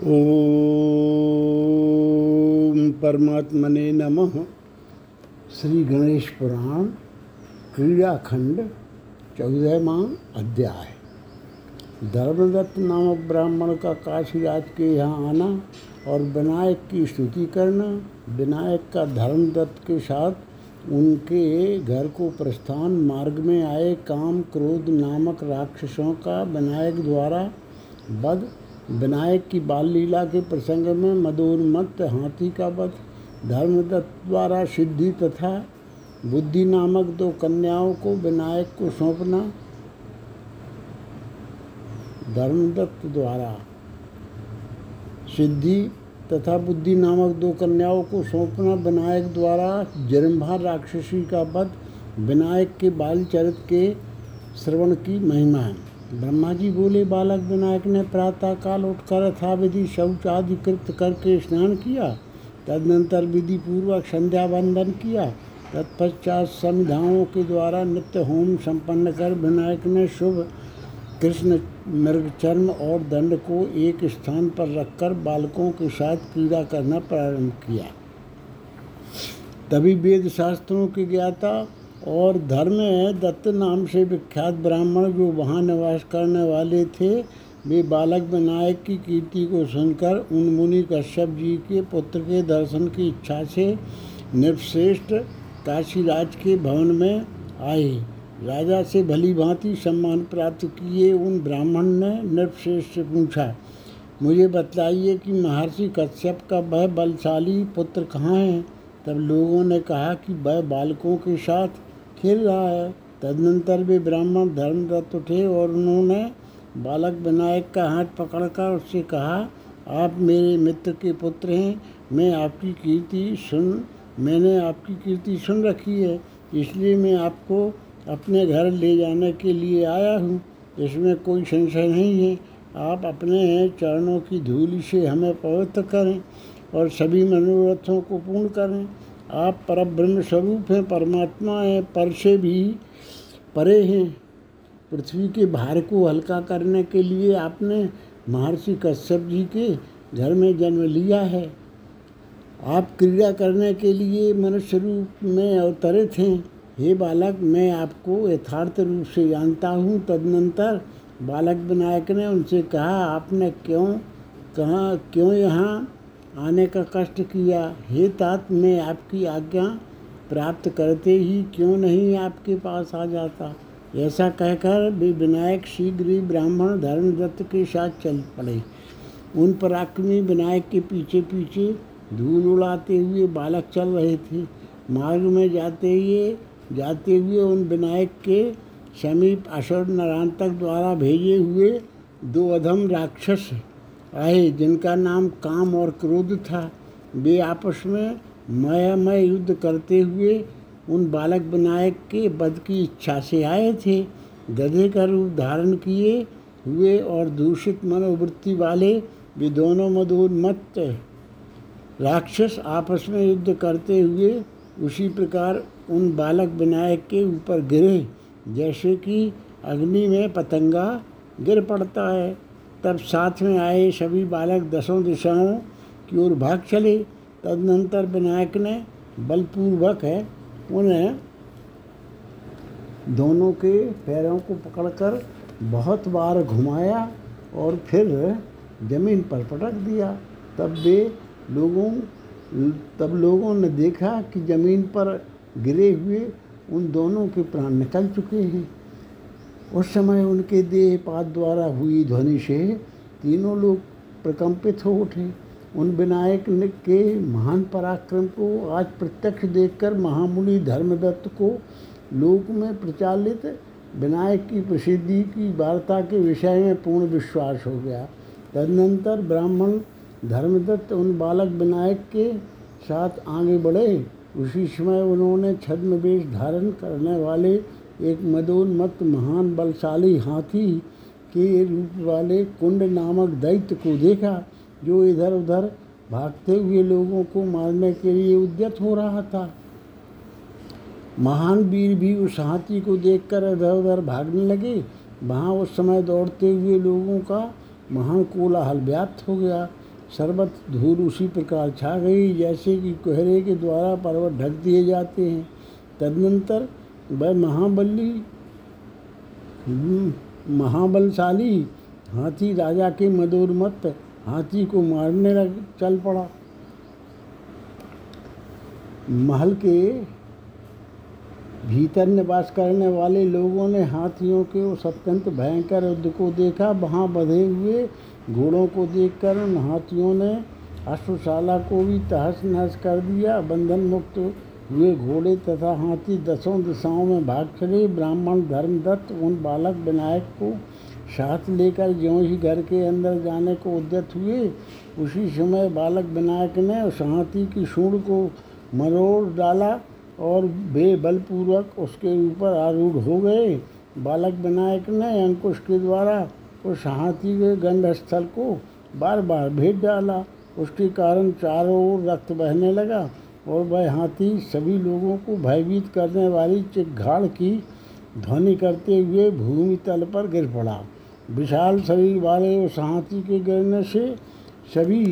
ओम परमात्मने नमः। श्री गणेश पुराण क्रीड़ा क्रीड़ाखंड, चौदहवा अध्याय। धर्मदत्त नामक ब्राह्मण का काशीराज के यहाँ आना और विनायक की स्तुति करना, विनायक का धर्मदत्त के साथ उनके घर को प्रस्थान मार्ग में आए काम क्रोध नामक राक्षसों का विनायक द्वारा वध विनायक की बाल लीला के प्रसंग में मदोन्मत्त हाथी का वध, धर्मदत्त द्वारा सिद्धि तथा बुद्धि नामक दो कन्याओं को विनायक को सौंपना, धर्मदत्त द्वारा सिद्धि तथा बुद्धि नामक दो कन्याओं को सौंपना, विनायक द्वारा जरम्भा राक्षसी का वध, विनायक के बाल चरित के श्रवण की महिमा है। ब्रह्मा जी बोले, बालक विनायक ने प्रातः काल उठकर यथाविधि शौच आदि कृत करके स्नान किया, तदनंतर विधि पूर्वक संध्या वंदन किया, तत्पश्चात संविधाओं के द्वारा नित्य होम संपन्न कर विनायक ने शुभ कृष्ण मृग मृगचर्म और दंड को एक स्थान पर रखकर बालकों के साथ क्रीड़ा करना प्रारंभ किया। तभी वेद शास्त्रों के ज्ञाता और धर्म दत्त नाम से विख्यात ब्राह्मण जो वहाँ निवास करने वाले थे, वे बालक विनायक की कीर्ति को सुनकर उन मुनि कश्यप जी के पुत्र के दर्शन की इच्छा से निर्श्रेष्ठ काशीराज के भवन में आए। राजा से भली भांति सम्मान प्राप्त किए उन ब्राह्मण ने नृपश्रेष्ठ से पूछा, मुझे बताइए कि महर्षि कश्यप का वह बलशाली पुत्र कहाँ है? तब लोगों ने कहा कि वह बालकों के साथ खेल रहा है। तदनंतर भी ब्राह्मण धर्मदत्त उठे और उन्होंने बालक विनायक का हाथ पकड़कर उससे कहा, आप मेरे मित्र के पुत्र हैं, मैं आपकी कीर्ति सुन, मैंने आपकी कीर्ति सुन रखी है, इसलिए मैं आपको अपने घर ले जाने के लिए आया हूँ। इसमें कोई संशय नहीं है। आप अपने चरणों की धूल से हमें पवित्र करें और सभी मनोरथों को पूर्ण करें। आप पर ब्रह्म स्वरूप हैं, परमात्मा हैं, पर से भी परे हैं। पृथ्वी के भार को हल्का करने के लिए आपने महर्षि कश्यप जी के घर में जन्म लिया है। आप क्रीड़ा करने के लिए मनुष्य रूप में अवतरित हैं। हे बालक, मैं आपको यथार्थ रूप से जानता हूँ। तदनंतर बालक विनायक ने उनसे कहा, आपने क्यों कहाँ, क्यों यहाँ आने का कष्ट किया। हे तात, मैं आपकी आज्ञा प्राप्त करते ही क्यों नहीं आपके पास आ जाता? ऐसा कहकर वे विनायक शीघ्र ही ब्राह्मण धर्मदत्त के साथ चल पड़े। उन पराक्रमी विनायक के पीछे पीछे धूल उड़ाते हुए बालक चल रहे थे। मार्ग में जाते हुए जाते हुए उन विनायक के समीप असुर नरांतक द्वारा भेजे हुए दो अधम राक्षस आए, जिनका नाम काम और क्रोध था, वे आपस में मयमय युद्ध करते हुए उन बालक विनायक के वध की इच्छा से आए थे। गधे का रूप धारण किए हुए और दूषित मनोवृत्ति वाले वे दोनों मदोन्मत्त राक्षस आपस में युद्ध करते हुए उसी प्रकार उन बालक विनायक के ऊपर गिरे, जैसे कि अग्नि में पतंगा गिर पड़ता है। तब साथ में आए सभी बालक दसों दिशाओं की ओर भाग चले। तदनंतर विनायक ने बलपूर्वक है, उन्हें दोनों के पैरों को पकड़कर बहुत बार घुमाया और फिर ज़मीन पर पटक दिया। तब वे लोगों, तब लोगों ने देखा कि ज़मीन पर गिरे हुए उन दोनों के प्राण निकल चुके हैं। उस समय उनके देह पात द्वारा हुई ध्वनि से तीनों लोग प्रकंपित हो उठे। उन विनायक के महान पराक्रम को आज प्रत्यक्ष देखकर महामुनि धर्मदत्त को लोक में प्रचालित विनायक की प्रसिद्धि की वार्ता के विषय में पूर्ण विश्वास हो गया। तदनंतर ब्राह्मण धर्मदत्त उन बालक विनायक के साथ आगे बढ़े। उसी समय उन्होंने छद्म वेश धारण करने वाले एक मदोन्मत्त महान बलशाली हाथी के रूप वाले कुंड नामक दैत्य को देखा, जो इधर उधर भागते हुए लोगों को मारने के लिए उद्यत हो रहा था। महान वीर भी उस हाथी को देखकर इधर उधर भागने लगे। वहाँ उस समय दौड़ते हुए लोगों का महान कोलाहल व्याप्त हो गया। शरबत धूल उसी प्रकार छा गई, जैसे कि कोहरे के द्वारा पर्वत ढक दिए जाते हैं। तदनंतर वह महाबली हम्म, महाबलशाली हाथी राजा के मदोरमत हाथी को मारने लग चल पड़ा। महल के भीतर निवास करने वाले लोगों ने हाथियों के उस अत्यंत भयंकर युद्ध को देखा। वहाँ बधे हुए घोड़ों को देखकर उन हाथियों ने अश्वशाला को भी तहस नहस कर दिया। बंधन मुक्त हुए घोड़े तथा हाथी दसों दिशाओं में भाग चले। ब्राह्मण धर्मदत्त उन बालक विनायक को साथ लेकर ज्यों ही घर के अंदर जाने को उद्यत हुए, उसी समय बालक विनायक ने उस हाथी की सूढ़ को मरोड़ डाला और वे बलपूर्वक उसके ऊपर आरूढ़ हो गए। बालक विनायक ने अंकुश के द्वारा उस हाथी के गंधस्थल को बार बार भेद डाला। उसके कारण चारों ओर रक्त बहने लगा। और वह हाथी सभी लोगों को भयभीत करने वाली चिघाड़ की ध्वनि करते हुए भूमि तल पर गिर पड़ा। विशाल शरीर वाले उस हाथी के गिरने से सभी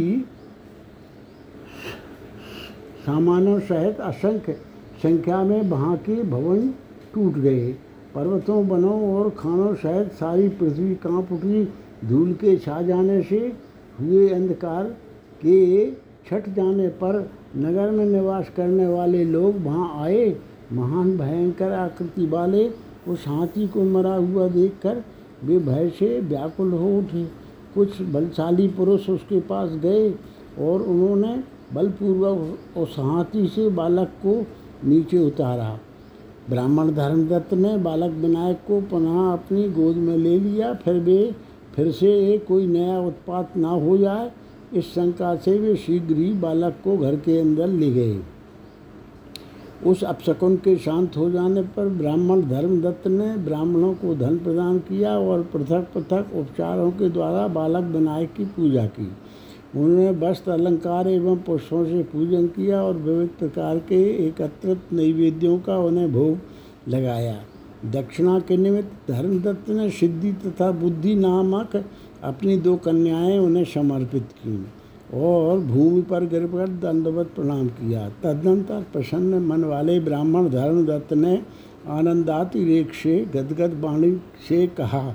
सामानों सहित असंख्य संख्या में वहाँ के भवन टूट गए। पर्वतों, वनों और खानों सहित सारी पृथ्वी काँप उठी। धूल के छा जाने से हुए अंधकार के छट जाने पर नगर में निवास करने वाले लोग वहाँ आए। महान भयंकर आकृति वाले उस हाथी को मरा हुआ देखकर वे भय से व्याकुल हो उठे। कुछ बलशाली पुरुष उसके पास गए और उन्होंने बलपूर्वक उस हाथी से बालक को नीचे उतारा। ब्राह्मण धर्मदत्त ने बालक विनायक को पुनः अपनी गोद में ले लिया। फिर वे फिर से कोई नया उत्पात ना हो जाए इस शंका से वे शीघ्र ही बालक को घर के अंदर ले गए। उस अपशकुन के शांत हो जाने पर ब्राह्मण धर्मदत्त ने ब्राह्मणों को धन प्रदान किया और पृथक पृथक उपचारों के द्वारा बालक विनायक की पूजा की। उन्होंने वस्त्र, अलंकार एवं पुष्पों से पूजन किया और विविध प्रकार के एकत्रित नैवेद्यों का उन्हें भोग लगाया। दक्षिणा के निमित्त धर्मदत्त ने सिद्धि तथा बुद्धि नामक अपनी दो कन्याएँ उन्हें समर्पित की और भूमि पर गिरकर दंडवत प्रणाम किया। तदनंतर प्रसन्न मन वाले ब्राह्मण धर्मदत्त ने आनंदाति रेख से गदगद वाणी से कहा,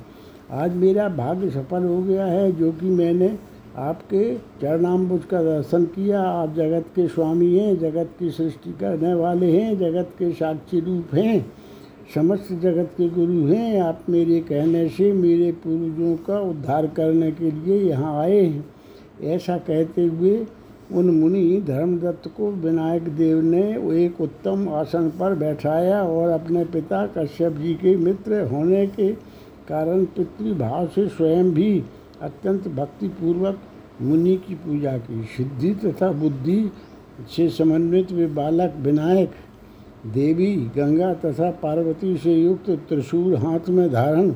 आज मेरा भाग्य सफल हो गया है, जो कि मैंने आपके चरणाम्बुज का दर्शन किया। आप जगत के स्वामी हैं, जगत की सृष्टि करने वाले हैं, जगत के साक्षी रूप हैं। समस्त जगत के गुरु हैं। आप मेरे कहने से मेरे पूर्वजों का उद्धार करने के लिए यहाँ आए हैं। ऐसा कहते हुए उन मुनि धर्मदत्त को विनायक देव ने एक उत्तम आसन पर बैठाया और अपने पिता कश्यप जी के मित्र होने के कारण पितृभाव से स्वयं भी अत्यंत भक्तिपूर्वक मुनि की पूजा की। सिद्धि तथा बुद्धि से समन्वित वे बालक विनायक देवी गंगा तथा पार्वती से युक्त त्रिशूल हाथ में धारण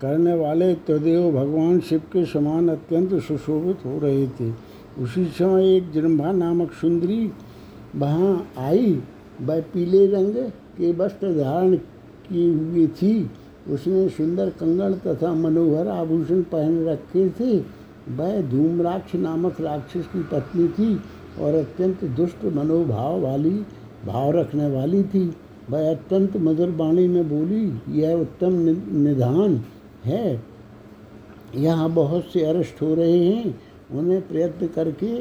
करने वाले तदेव भगवान शिव के समान अत्यंत सुशोभित हो रहे थे। उसी समय एक जृम्भा नामक सुंदरी वहाँ आई। वह पीले रंग के वस्त्र धारण की हुई थी। उसने सुंदर कंगन तथा मनोहर आभूषण पहन रखे थे। वह धूमराक्ष नामक राक्षस की पत्नी थी और अत्यंत दुष्ट मनोभाव वाली भाव रखने वाली थी। वह अत्यंत मधुर वाणी में बोली, यह उत्तम निधान है। यहाँ बहुत से अरेस्ट हो रहे हैं। उन्हें प्रयत्न करके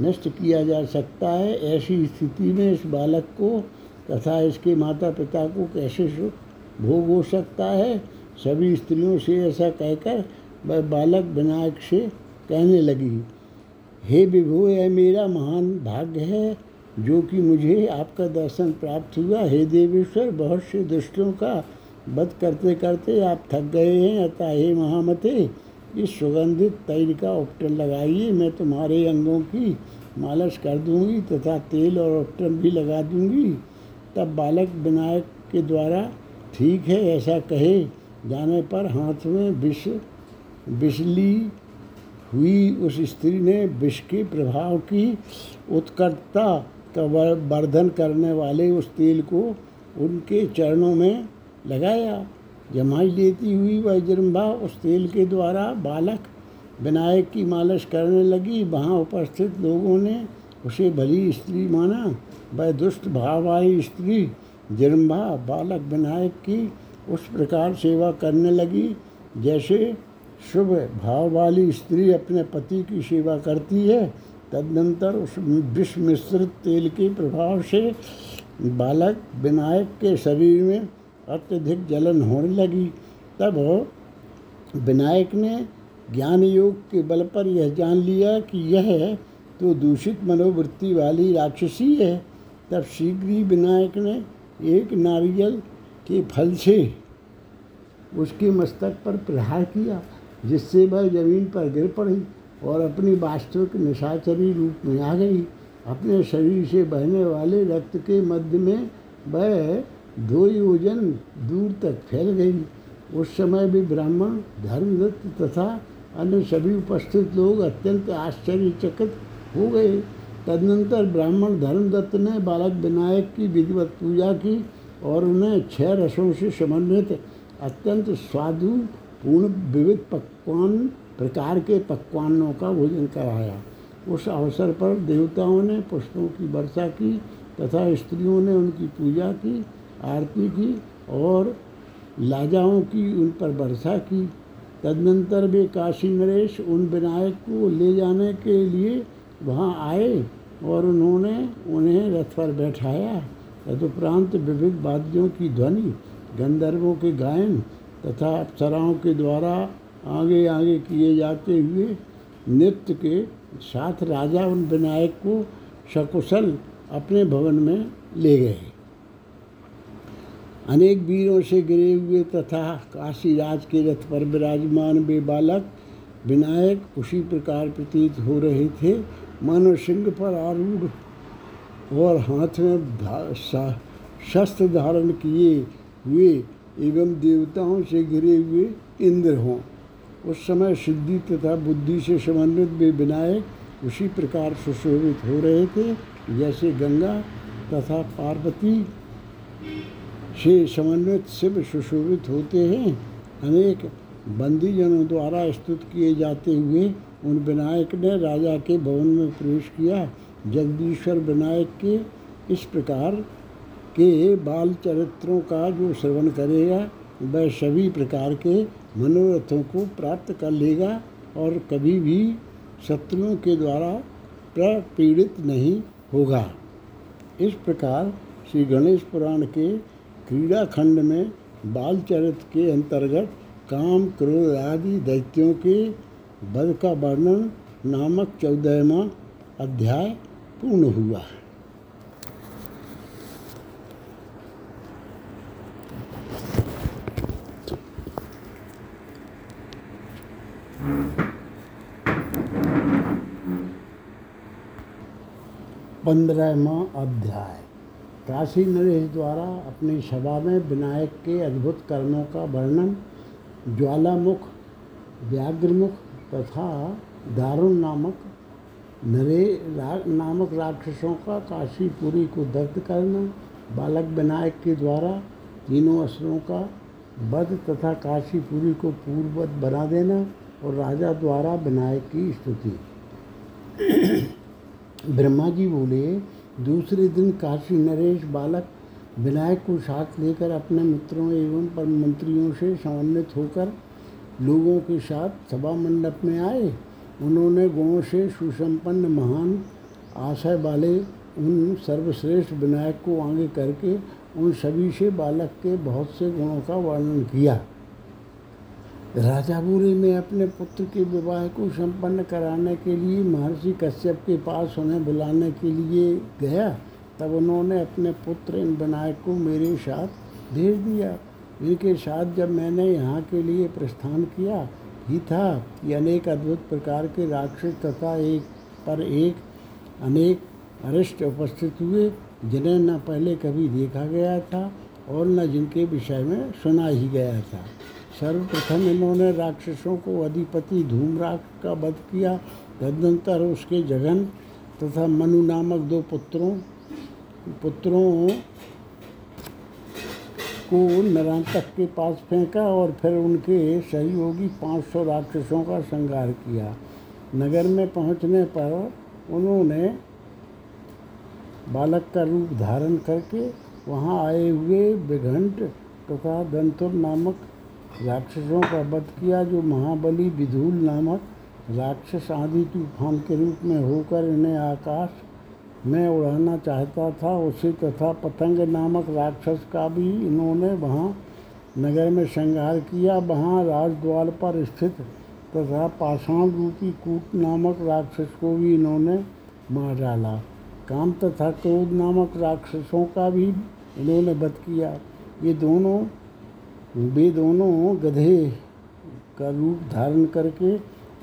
नष्ट किया जा सकता है। ऐसी स्थिति में इस बालक को तथा इसके माता पिता को कैसे सुख भोग हो सकता है? सभी स्त्रियों से ऐसा कहकर वह बालक विनायक से कहने लगी, हे विभु, यह मेरा महान भाग्य है। जो कि मुझे आपका दर्शन प्राप्त हुआ। हे देवेश्वर, बहुत से दुष्टों का वध करते करते आप थक गए हैं, अतः हे महामते, इस सुगंधित तैल का उपटन लगाइए। मैं तुम्हारे अंगों की मालिश कर दूँगी तथा तेल और उपटन भी लगा दूँगी। तब बालक विनायक के द्वारा, ठीक है, ऐसा कहे। जाने पर हाथ में विष, बिजली हुई उस स्त्री ने विष के प्रभाव की उत्कटता वर्धन करने वाले उस तेल को उनके चरणों में लगाया। जमाई लेती हुई वह जृम्भा उस तेल के द्वारा बालक विनायक की मालिश करने लगी। वहाँ उपस्थित लोगों ने उसे भली स्त्री माना। वह दुष्ट भाव वाली स्त्री जरम्भा बालक विनायक की उस प्रकार सेवा करने लगी। जैसे शुभ भाव वाली स्त्री अपने पति की सेवा करती है तदनंतर उस विष मिश्रित तेल के प्रभाव से बालक विनायक के शरीर में अत्यधिक जलन होने लगी। तब विनायक ने ज्ञान योग के बल पर यह जान लिया कि यह तो दूषित मनोवृत्ति वाली राक्षसी है। तब शीघ्र ही विनायक ने एक नारियल के फल से उसके मस्तक पर प्रहार किया, जिससे वह ज़मीन पर गिर पड़ी। और अपनी वास्तविक निशाचरी रूप में आ गई। अपने शरीर से बहने वाले रक्त के मध्य में वह दो योजन दूर तक फैल गई। उस समय भी ब्राह्मण, धर्मदत्त तथा अन्य सभी उपस्थित लोग अत्यंत आश्चर्यचकित हो गए। तदनंतर ब्राह्मण, धर्मदत्त ने बालक विनायक की विधिवत पूजा की और उन्हें छह रसों से समन्वित, अत्यंत स्वादु, पूर्ण, विविध पकवान प्रकार के पकवानों का भोजन कराया। उस अवसर पर देवताओं ने पुष्पों की वर्षा की तथा स्त्रियों ने उनकी पूजा की, आरती की और लाजाओं की उन पर वर्षा की। तदनंतर वे काशी नरेश उन विनायक को ले जाने के लिए वहाँ आए और उन्होंने उन्हें रथ पर बैठाया। तदुपरांत विविध वाद्यों की ध्वनि, गंधर्वों के गायन तथा अप्सराओं के द्वारा आगे आगे किए जाते हुए नृत्य के साथ राजा उन विनायक को सकुशल अपने भवन में ले गए। अनेक वीरों से गिरे हुए तथा काशीराज के रथ पर विराजमान वे बालक विनायक उसी प्रकार प्रतीत हो रहे थे। मानो सिंह पर आरूढ़ और हाथ में शस्त्र धारण किए हुए एवं देवताओं से घिरे हुए इंद्र हों। उस समय सिद्धि तथा बुद्धि से समन्वित वे विनायक उसी प्रकार सुशोभित हो रहे थे, जैसे गंगा तथा पार्वती से समन्वित शिव सुशोभित होते हैं। अनेक बंदीजनों द्वारा स्तुत किए जाते हुए उन विनायक ने राजा के भवन में प्रवेश किया। जगदीश्वर विनायक के इस प्रकार के बाल चरित्रों का जो श्रवण करेगा, वह सभी प्रकार के मनोरथों को प्राप्त कर लेगा और कभी भी शत्रुओं के द्वारा प्रपीड़ित नहीं होगा। इस प्रकार श्री गणेश पुराण के क्रीड़ा खंड में बाल चरित्र के अंतर्गत काम क्रोध आदि दैत्यों के वध का वर्णन नामक चौदहवा अध्याय पूर्ण हुआ है। पंद्रहवा अध्याय। काशी नरेश द्वारा अपनी सभा में विनायक के अद्भुत कर्मों का वर्णन ज्वालामुख व्याघ्रमुख तथा दारुण नामक नरे रा, नामक राक्षसों का काशीपुरी को दर्द करना बालक विनायक के द्वारा तीनों असुरों का वध तथा काशीपुरी को पूर्ववत बना देना और राजा द्वारा विनायक की स्तुति। ब्रह्मा जी बोले, दूसरे दिन काशी नरेश बालक विनायक को साथ लेकर अपने मित्रों एवं पर मंत्रियों से समन्वित होकर लोगों के साथ सभा मंडप में आए। उन्होंने गुणों से सुसंपन्न महान आशय वाले उन सर्वश्रेष्ठ विनायक को आगे करके उन सभी से बालक के बहुत से गुणों का वर्णन किया। राजापुरी में अपने पुत्र के विवाह को संपन्न कराने के लिए महर्षि कश्यप के पास उन्हें बुलाने के लिए गया। तब उन्होंने अपने पुत्र इन विनायक को मेरे साथ भेज दिया। इनके साथ जब मैंने यहाँ के लिए प्रस्थान किया, ही था कि अनेक अद्भुत प्रकार के राक्षस तथा एक पर एक अनेक अरिष्ट उपस्थित हुए, जिन्हें न पहले कभी देखा गया था और न जिनके विषय में सुना ही गया था। सर्वप्रथम इन्होंने राक्षसों को अधिपति धूमराग का वध किया, तदनंतर उसके जगन तथा मनु नामक दो पुत्रों पुत्रों को निरंतक के पास फेंका और फिर उनके सहयोगी 500 राक्षसों का श्रृंगार किया। नगर में पहुँचने पर उन्होंने बालक का रूप धारण करके वहाँ आए हुए विघंट तथा दंतुर नामक राक्षसों का वध किया जो महाबली विधूल नामक राक्षस आदि तूफ़ान के रूप में होकर इन्हें आकाश में उड़ाना चाहता था, उसी तथा पतंग नामक राक्षस का भी इन्होंने वहाँ नगर में श्रृंगार किया। वहाँ राजद्वार पर स्थित तथा पाषाण रूपी कूट नामक राक्षस को भी इन्होंने मार डाला। काम तथा क्रोध नामक राक्षसों का भी इन्होंने वध किया। ये दोनों वे दोनों गधे का रूप धारण करके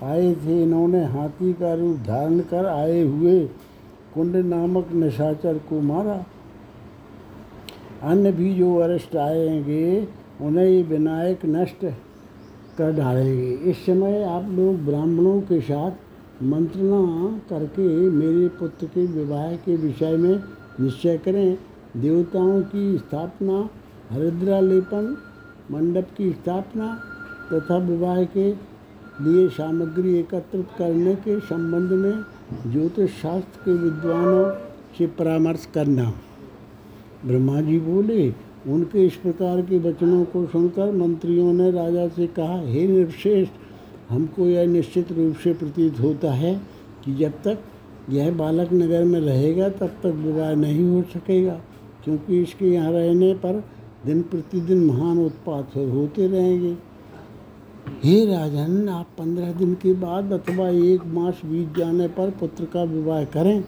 आए थे। इन्होंने हाथी का रूप धारण कर आए हुए कुंड नामक निशाचर को मारा। अन्य भी जो अरिष्ट आएँगे, उन्हें ये विनायक नष्ट कर डालेंगे। इस समय आप लोग ब्राह्मणों के साथ मंत्रणा करके मेरे पुत्र के विवाह के विषय में निश्चय करें। देवताओं की स्थापना, हरिद्रालेपन मंडप की स्थापना तथा विवाह के लिए सामग्री एकत्रित करने के संबंध में ज्योतिष शास्त्र के विद्वानों से परामर्श करना। ब्रह्मा जी बोले, उनके इस प्रकार के वचनों को सुनकर मंत्रियों ने राजा से कहा, हे निर्वश्रेष्ठ हमको यह निश्चित रूप से प्रतीत होता है कि जब तक यह बालक नगर में रहेगा, तब तक विवाह नहीं हो सकेगा, क्योंकि इसके यहाँ रहने पर दिन प्रतिदिन महान उत्पात होते रहेंगे। हे राजन आप पंद्रह दिन के बाद अथवा एक मास बीत जाने पर पुत्र का विवाह करें।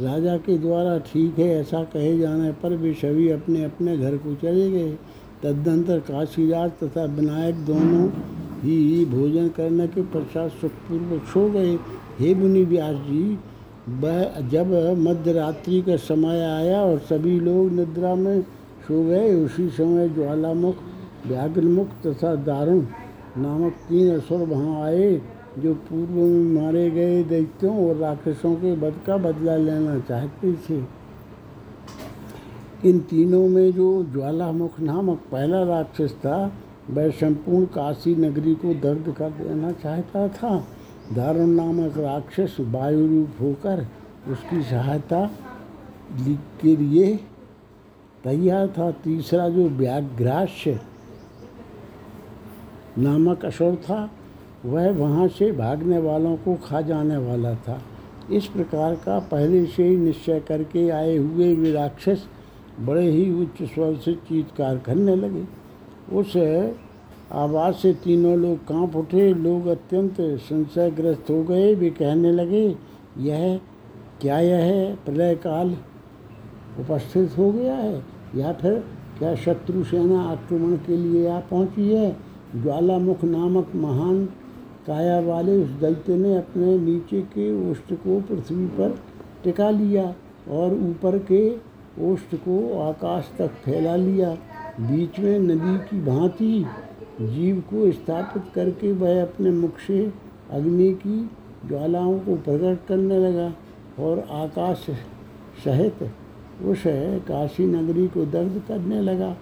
राजा के द्वारा ठीक है, ऐसा कहे जाने पर वे सभी अपने अपने घर को चले गए। तदनंतर काशीराज तथा विनायक दोनों ही भोजन करने के पश्चात सुखपूर्वक सो गए। हे मुनि व्यास जी, वह जब मध्य रात्रि का समय आया और सभी लोग निद्रा में सो गए। उसी समय ज्वालामुख, व्याघ्रमुख तथा दारुण नामक तीन असुर वहाँ आए, जो पूर्व में मारे गए दैत्यों और राक्षसों के बद का बदला लेना चाहते थे। इन तीनों में जो ज्वालामुख नामक पहला राक्षस था, वह संपूर्ण काशी नगरी को दर्द कर देना चाहता था। दारुण नामक राक्षस वायु रूप होकर उसकी सहायता के लिए तैयार था, तीसरा जो व्याघ्रास्य नामक असुर था, वह वहाँ से भागने वालों को खा जाने वाला था। इस प्रकार का पहले से ही निश्चय करके आए हुए वे राक्षस बड़े ही उच्च स्वर से चीतकार करने लगे। उस आवाज़ से तीनों लोग काँप उठे, लोग अत्यंत संशयग्रस्त हो गए। वे कहने लगे, यह, क्या यह प्रलय काल उपस्थित हो गया है? या फिर क्या शत्रु सेना आक्रमण के लिए आ पहुँची है? ज्वालामुख नामक महान काया वाले उस दैत्य ने अपने नीचे के ओष्ठ को पृथ्वी पर टिका लिया और ऊपर के ओष्ठ को आकाश तक फैला लिया। बीच में नदी की भांति जीव को स्थापित करके वह अपने मुख से अग्नि की ज्वालाओं को प्रकट करने लगा और आकाश सहित उस काशी नगरी को दर्द करने लगा।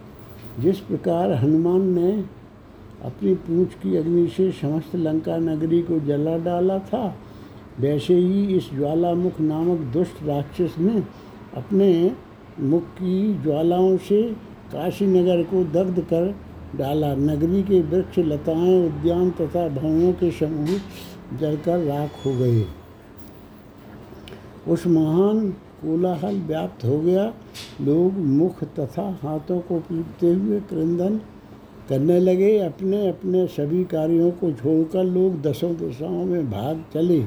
जिस प्रकार हनुमान ने अपनी पूंछ की अग्नि से समस्त लंका नगरी को जला डाला था, वैसे ही इस ज्वालामुख नामक दुष्ट राक्षस ने अपने मुख की ज्वालाओं से काशी नगर को दर्द कर डाला। नगरी के वृक्ष, लताएँ, उद्यान तथा भवनों के समूह जलकर राख हो गए। उस महान कोलाहल व्याप्त हो गया। लोग मुख तथा हाथों को पीटते हुए क्रंदन करने लगे। अपने अपने सभी कार्यों को छोड़कर लोग दसों दिशाओं में भाग चले।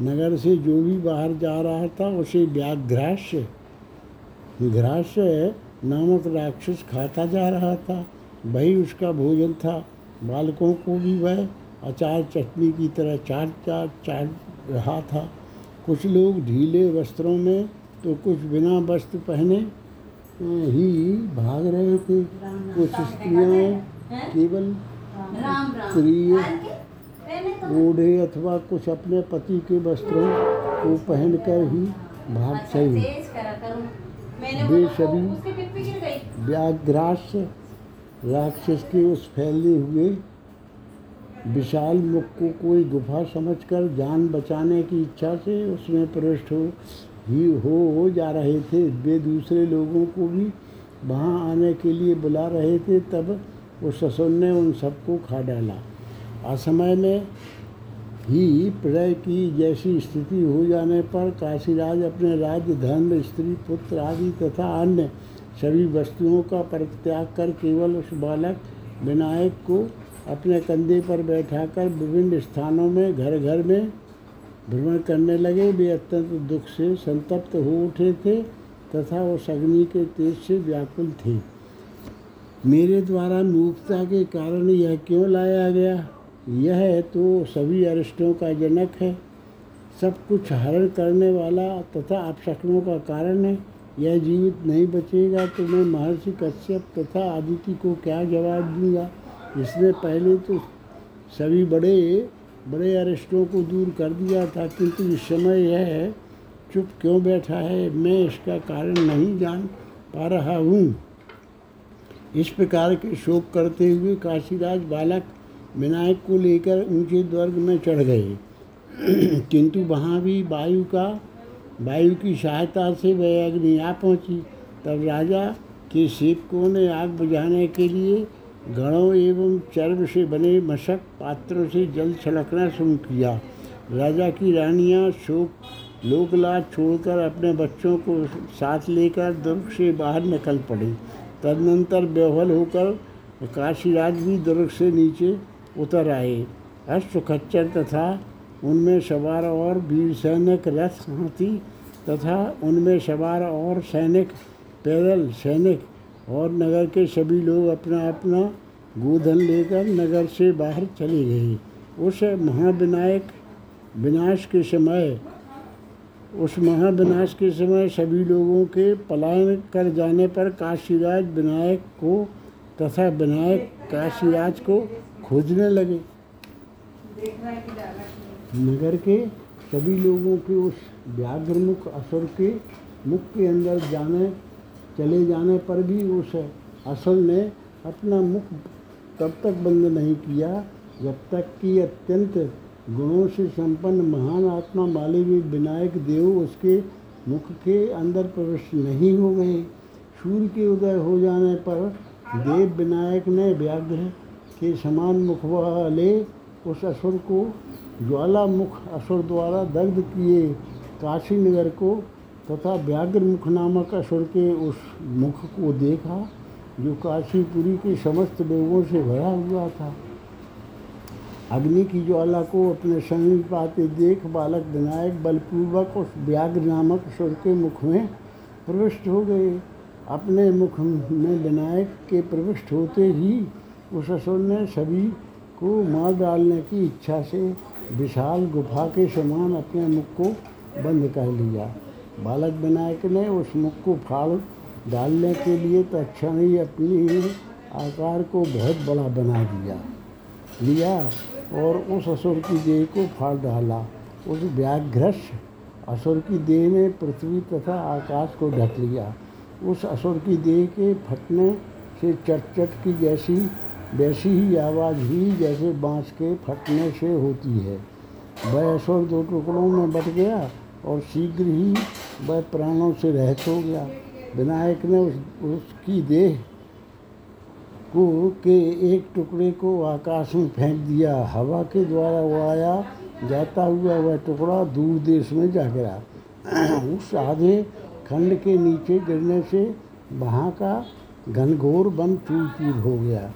नगर से जो भी बाहर जा रहा था, उसे व्याघ्रास्य घ्रास्य नामक राक्षस खाता जा रहा था। वही उसका भोजन था। बालकों को भी वह अचार चटनी की तरह चाट चाट चाट रहा था। कुछ लोग ढीले वस्त्रों में तो कुछ बिना वस्त्र पहने ही भाग रहे थे। कुछ स्त्रियाँ केवल प्रिय ओढ़े अथवा कुछ अपने पति के वस्त्रों को पहनकर ही भाग चले। वे सभी व्याघ्रास्य राक्षस के उस फैले हुए विशाल मुख को कोई गुफा समझकर जान बचाने की इच्छा से उसमें प्रविष्ट हो ही हो, हो जा रहे थे। वे दूसरे लोगों को भी वहाँ आने के लिए बुला रहे थे। तब उस ससुर ने उन सबको खा डाला। असमय में ही प्रलय की जैसी स्थिति हो जाने पर काशीराज अपने राज्य धन स्त्री पुत्र आदि तथा अन्य सभी वस्तुओं का परित्याग कर केवल उस बालक विनायक को अपने कंधे पर बैठाकर विभिन्न स्थानों में घर घर में भ्रमण करने लगे, वे अत्यंत दुख से संतप्त हो उठे थे तथा उस अग्नि के तेज से व्याकुल थे। मेरे द्वारा मूर्खता के कारण यह क्यों लाया गया? यह तो सभी अरिष्टों का जनक है। सब कुछ हरण करने वाला तथा अपशकनों का कारण है। यह जीवित नहीं बचेगा तो मैं महर्षि कश्यप तथा आदित्य को क्या जवाब दूँगा? इसने पहले तो सभी बड़े बड़े अरिष्टों को दूर कर दिया था, किंतु इस समय यह चुप क्यों बैठा है, मैं इसका कारण नहीं जान पा रहा हूँ। इस प्रकार के शोक करते हुए काशीराज बालक विनायक को लेकर ऊँचे द्वर्ग में चढ़ गए। किंतु वहाँ भी वायु का, वायु की सहायता से वह अग्नि आ पहुँची। तब राजा के सेवकों ने आग बुझाने के लिए गणों एवं चर्म से बने मशक पात्रों से जल छलकना शुरू किया। राजा की रानियाँ शोक, लोकलाज छोड़कर अपने बच्चों को साथ लेकर दुर्ग से बाहर निकल पड़ी। तदनंतर बेहल होकर काशीराज भी दुर्ग से नीचे उतर आए। अश्व खच्चर तथा उनमें सवार और वीर सैनिक रथ हाथी तथा उनमें सवार और सैनिक पैदल सैनिक और नगर के सभी लोग अपना अपना गोधन लेकर नगर से बाहर चले गए। उस महाविनायक विनाश के समय, उस महाविनाश के समय सभी लोगों के पलायन कर जाने पर काशीराज विनायक को तथा विनायक काशीराज को खोजने लगे। नगर के सभी लोगों के उस व्याघ्रमुख असुर के मुख के अंदर जाने चले जाने पर भी उस असल ने अपना मुख तब तक बंद नहीं किया जब तक कि अत्यंत गुणों से संपन्न महान आत्मा भी विनायक देव उसके मुख के अंदर प्रवेश नहीं हो गए। सूर्य के उदय हो जाने पर देव विनायक ने व्याघ्र के समान मुख वाले उस असुर को ज्वाला मुख असुर द्वारा दग्ध किए काशी नगर को तथा व्याघ्र मुख नामक असुर के उस मुख को देखा, जो काशीपुरी के समस्त लोगों से भरा हुआ था। अग्नि की ज्वाला को अपने समीप आते देख बालक विनायक बलपूर्वक उस व्याघ्र नामक सुर के मुख में प्रविष्ट हो गए। अपने मुख में विनायक के प्रविष्ट होते ही उस असुर ने सभी को मार डालने की इच्छा से विशाल गुफा के समान अपने मुख को बंद कर लिया। बालक विनायक ने उस मुख को फाड़, डालने के लिए तत्क्षण ही अपनी आकार को बहुत बड़ा बना दिया। लिया और उस असुर की देह को फाड़ डाला। उस व्याघ्रश असुर की देह ने पृथ्वी तथा आकाश को ढक लिया। उस असुर की देह के फटने से चट चट की जैसी, वैसी ही आवाज़ ही जैसे बाँस के फटने से होती है। वह असुर दो टुकड़ों में बट गया और शीघ्र ही वह प्राणों से रहित हो गया। विनायक ने उस, उसकी देह को के एक टुकड़े को आकाश में फेंक दिया। हवा के द्वारा उड़ाया जाता हुआ वह टुकड़ा दूर देश में जा गिरा। उस आधे खंड के नीचे गिरने से वहाँ का घनघोर वन चूर चूर हो गया।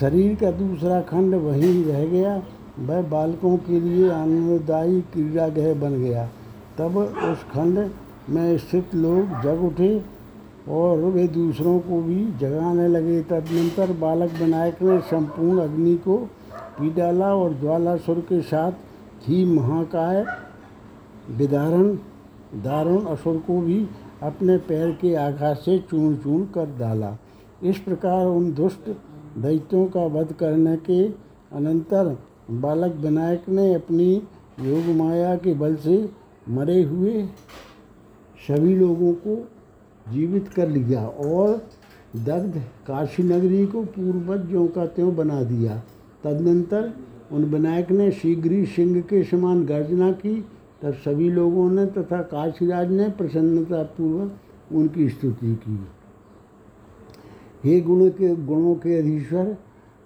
शरीर का दूसरा खंड वहीं रह गया। वह बालकों के लिए आनंददायी क्रीड़ागृह बन गया। तब उस खंड में स्थित लोग जग उठे और वे दूसरों को भी जगाने लगे। तदनंतर बालक विनायक ने संपूर्ण अग्नि को पी डाला और ज्वालासुर के साथ ही महाकाय, विदारण, दारुण असुर को भी अपने पैर के आघात से चूर्ण चूर्ण कर डाला। इस प्रकार उन दुष्ट दैत्यों का वध करने के अनंतर बालक विनायक ने अपनी योग माया के बल से मरे हुए सभी लोगों को जीवित कर लिया और दग्ध काशी नगरी को पूर्वज ज्यों का त्यों बना दिया। तदनंतर उन विनायक ने शीघ्र ही सिंह के समान गर्जना की। तब सभी लोगों ने तथा काशीराज ने प्रसन्नतापूर्वक उनकी स्तुति की। हे गुण के, गुणों के अधीश्वर,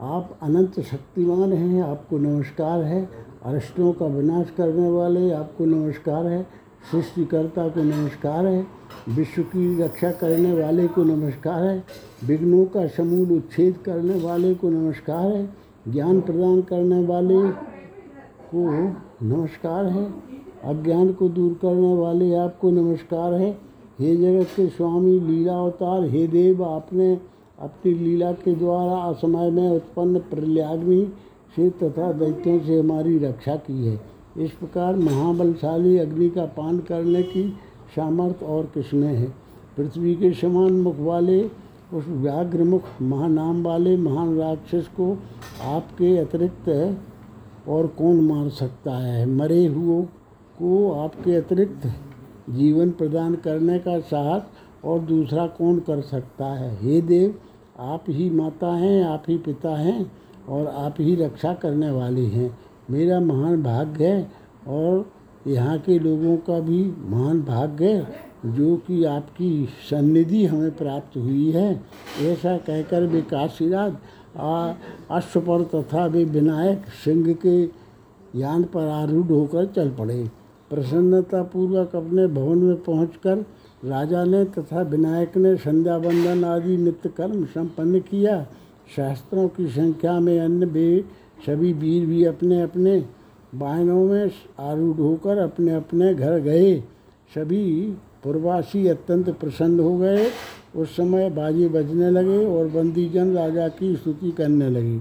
आप अनंत शक्तिमान हैं, आपको नमस्कार है। अरिष्टों का विनाश करने वाले आपको नमस्कार है, सृष्टिकर्ता को नमस्कार है, विश्व की रक्षा करने वाले को नमस्कार है, विघ्नों का समूल उच्छेद करने वाले को नमस्कार है, ज्ञान प्रदान करने वाले को नमस्कार है, अज्ञान को दूर करने वाले आपको नमस्कार है। हे जगत के स्वामी, लीला अवतार, हे देव, आपने अपनी लीला के द्वारा असमय में उत्पन्न प्रल्याग्नि से तथा दैत्यों से हमारी रक्षा की है। इस प्रकार महाबलशाली अग्नि का पान करने की सामर्थ्य और किसमें है? पृथ्वी के समान मुख वाले, उस व्याघ्र मुख महानाम वाले महान राक्षस को आपके अतिरिक्त और कौन मार सकता है? मरे हुओं को आपके अतिरिक्त जीवन प्रदान करने का साहस और दूसरा कौन कर सकता है? हे देव, आप ही माता हैं, आप ही पिता हैं। और आप ही रक्षा करने वाले हैं। मेरा महान भाग्य है और यहाँ के लोगों का भी महान भाग्य है, जो कि आपकी सन्निधि हमें प्राप्त हुई है। ऐसा कहकर वे काशीराज अश्व पर तथा वे विनायक सिंह के यान पर आरूढ़ होकर चल पड़े। प्रसन्नतापूर्वक अपने भवन में पहुंचकर राजा ने तथा विनायक ने संध्या बंदन आदि नित्य कर्म संपन्न किया। शास्त्रों की संख्या में अन्य वे सभी वीर भी अपने अपने वाहनों में आरूढ़ होकर अपने अपने घर गए। सभी पूर्वासी अत्यंत प्रसन्न हो गए। उस समय बाजी बजने लगे और बंदीजन राजा की स्तुति करने लगी।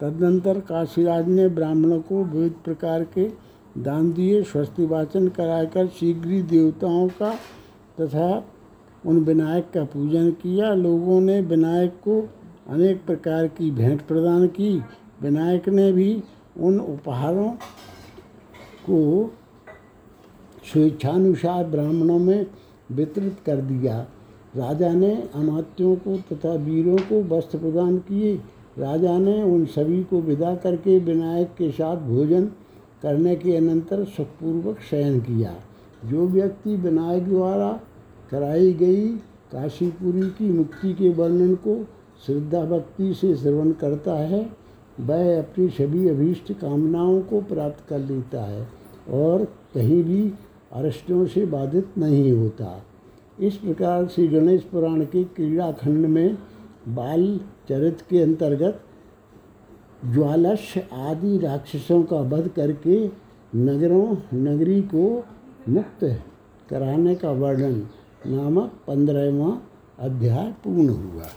तदनंतर काशीराज ने ब्राह्मणों को विविध प्रकार के दान दिए, स्वस्ति वाचन कराकर शीघ्र ही देवताओं का तथा उन विनायक का पूजन किया। लोगों ने विनायक को अनेक प्रकार की भेंट प्रदान की। विनायक ने भी उन उपहारों को स्वेच्छानुसार ब्राह्मणों में वितरित कर दिया। राजा ने अमात्यों को तथा वीरों को वस्त्र प्रदान किए। राजा ने उन सभी को विदा करके विनायक के साथ भोजन करने के अनंतर सुखपूर्वक शयन किया। जो व्यक्ति विनायक द्वारा कराई गई काशीपुरी की मुक्ति के वर्णन को श्रद्धा भक्ति से श्रवण करता है, वह अपनी सभी अभीष्ट कामनाओं को प्राप्त कर लेता है और कहीं भी अरिष्टों से बाधित नहीं होता। इस प्रकार से गणेश पुराण के क्रीड़ा खंड में बाल चरित्र के अंतर्गत ज्वालस्य आदि राक्षसों का वध करके नगरों, नगरी को मुक्त कराने का वर्णन नामक पंद्रहवा अध्याय पूर्ण हुआ।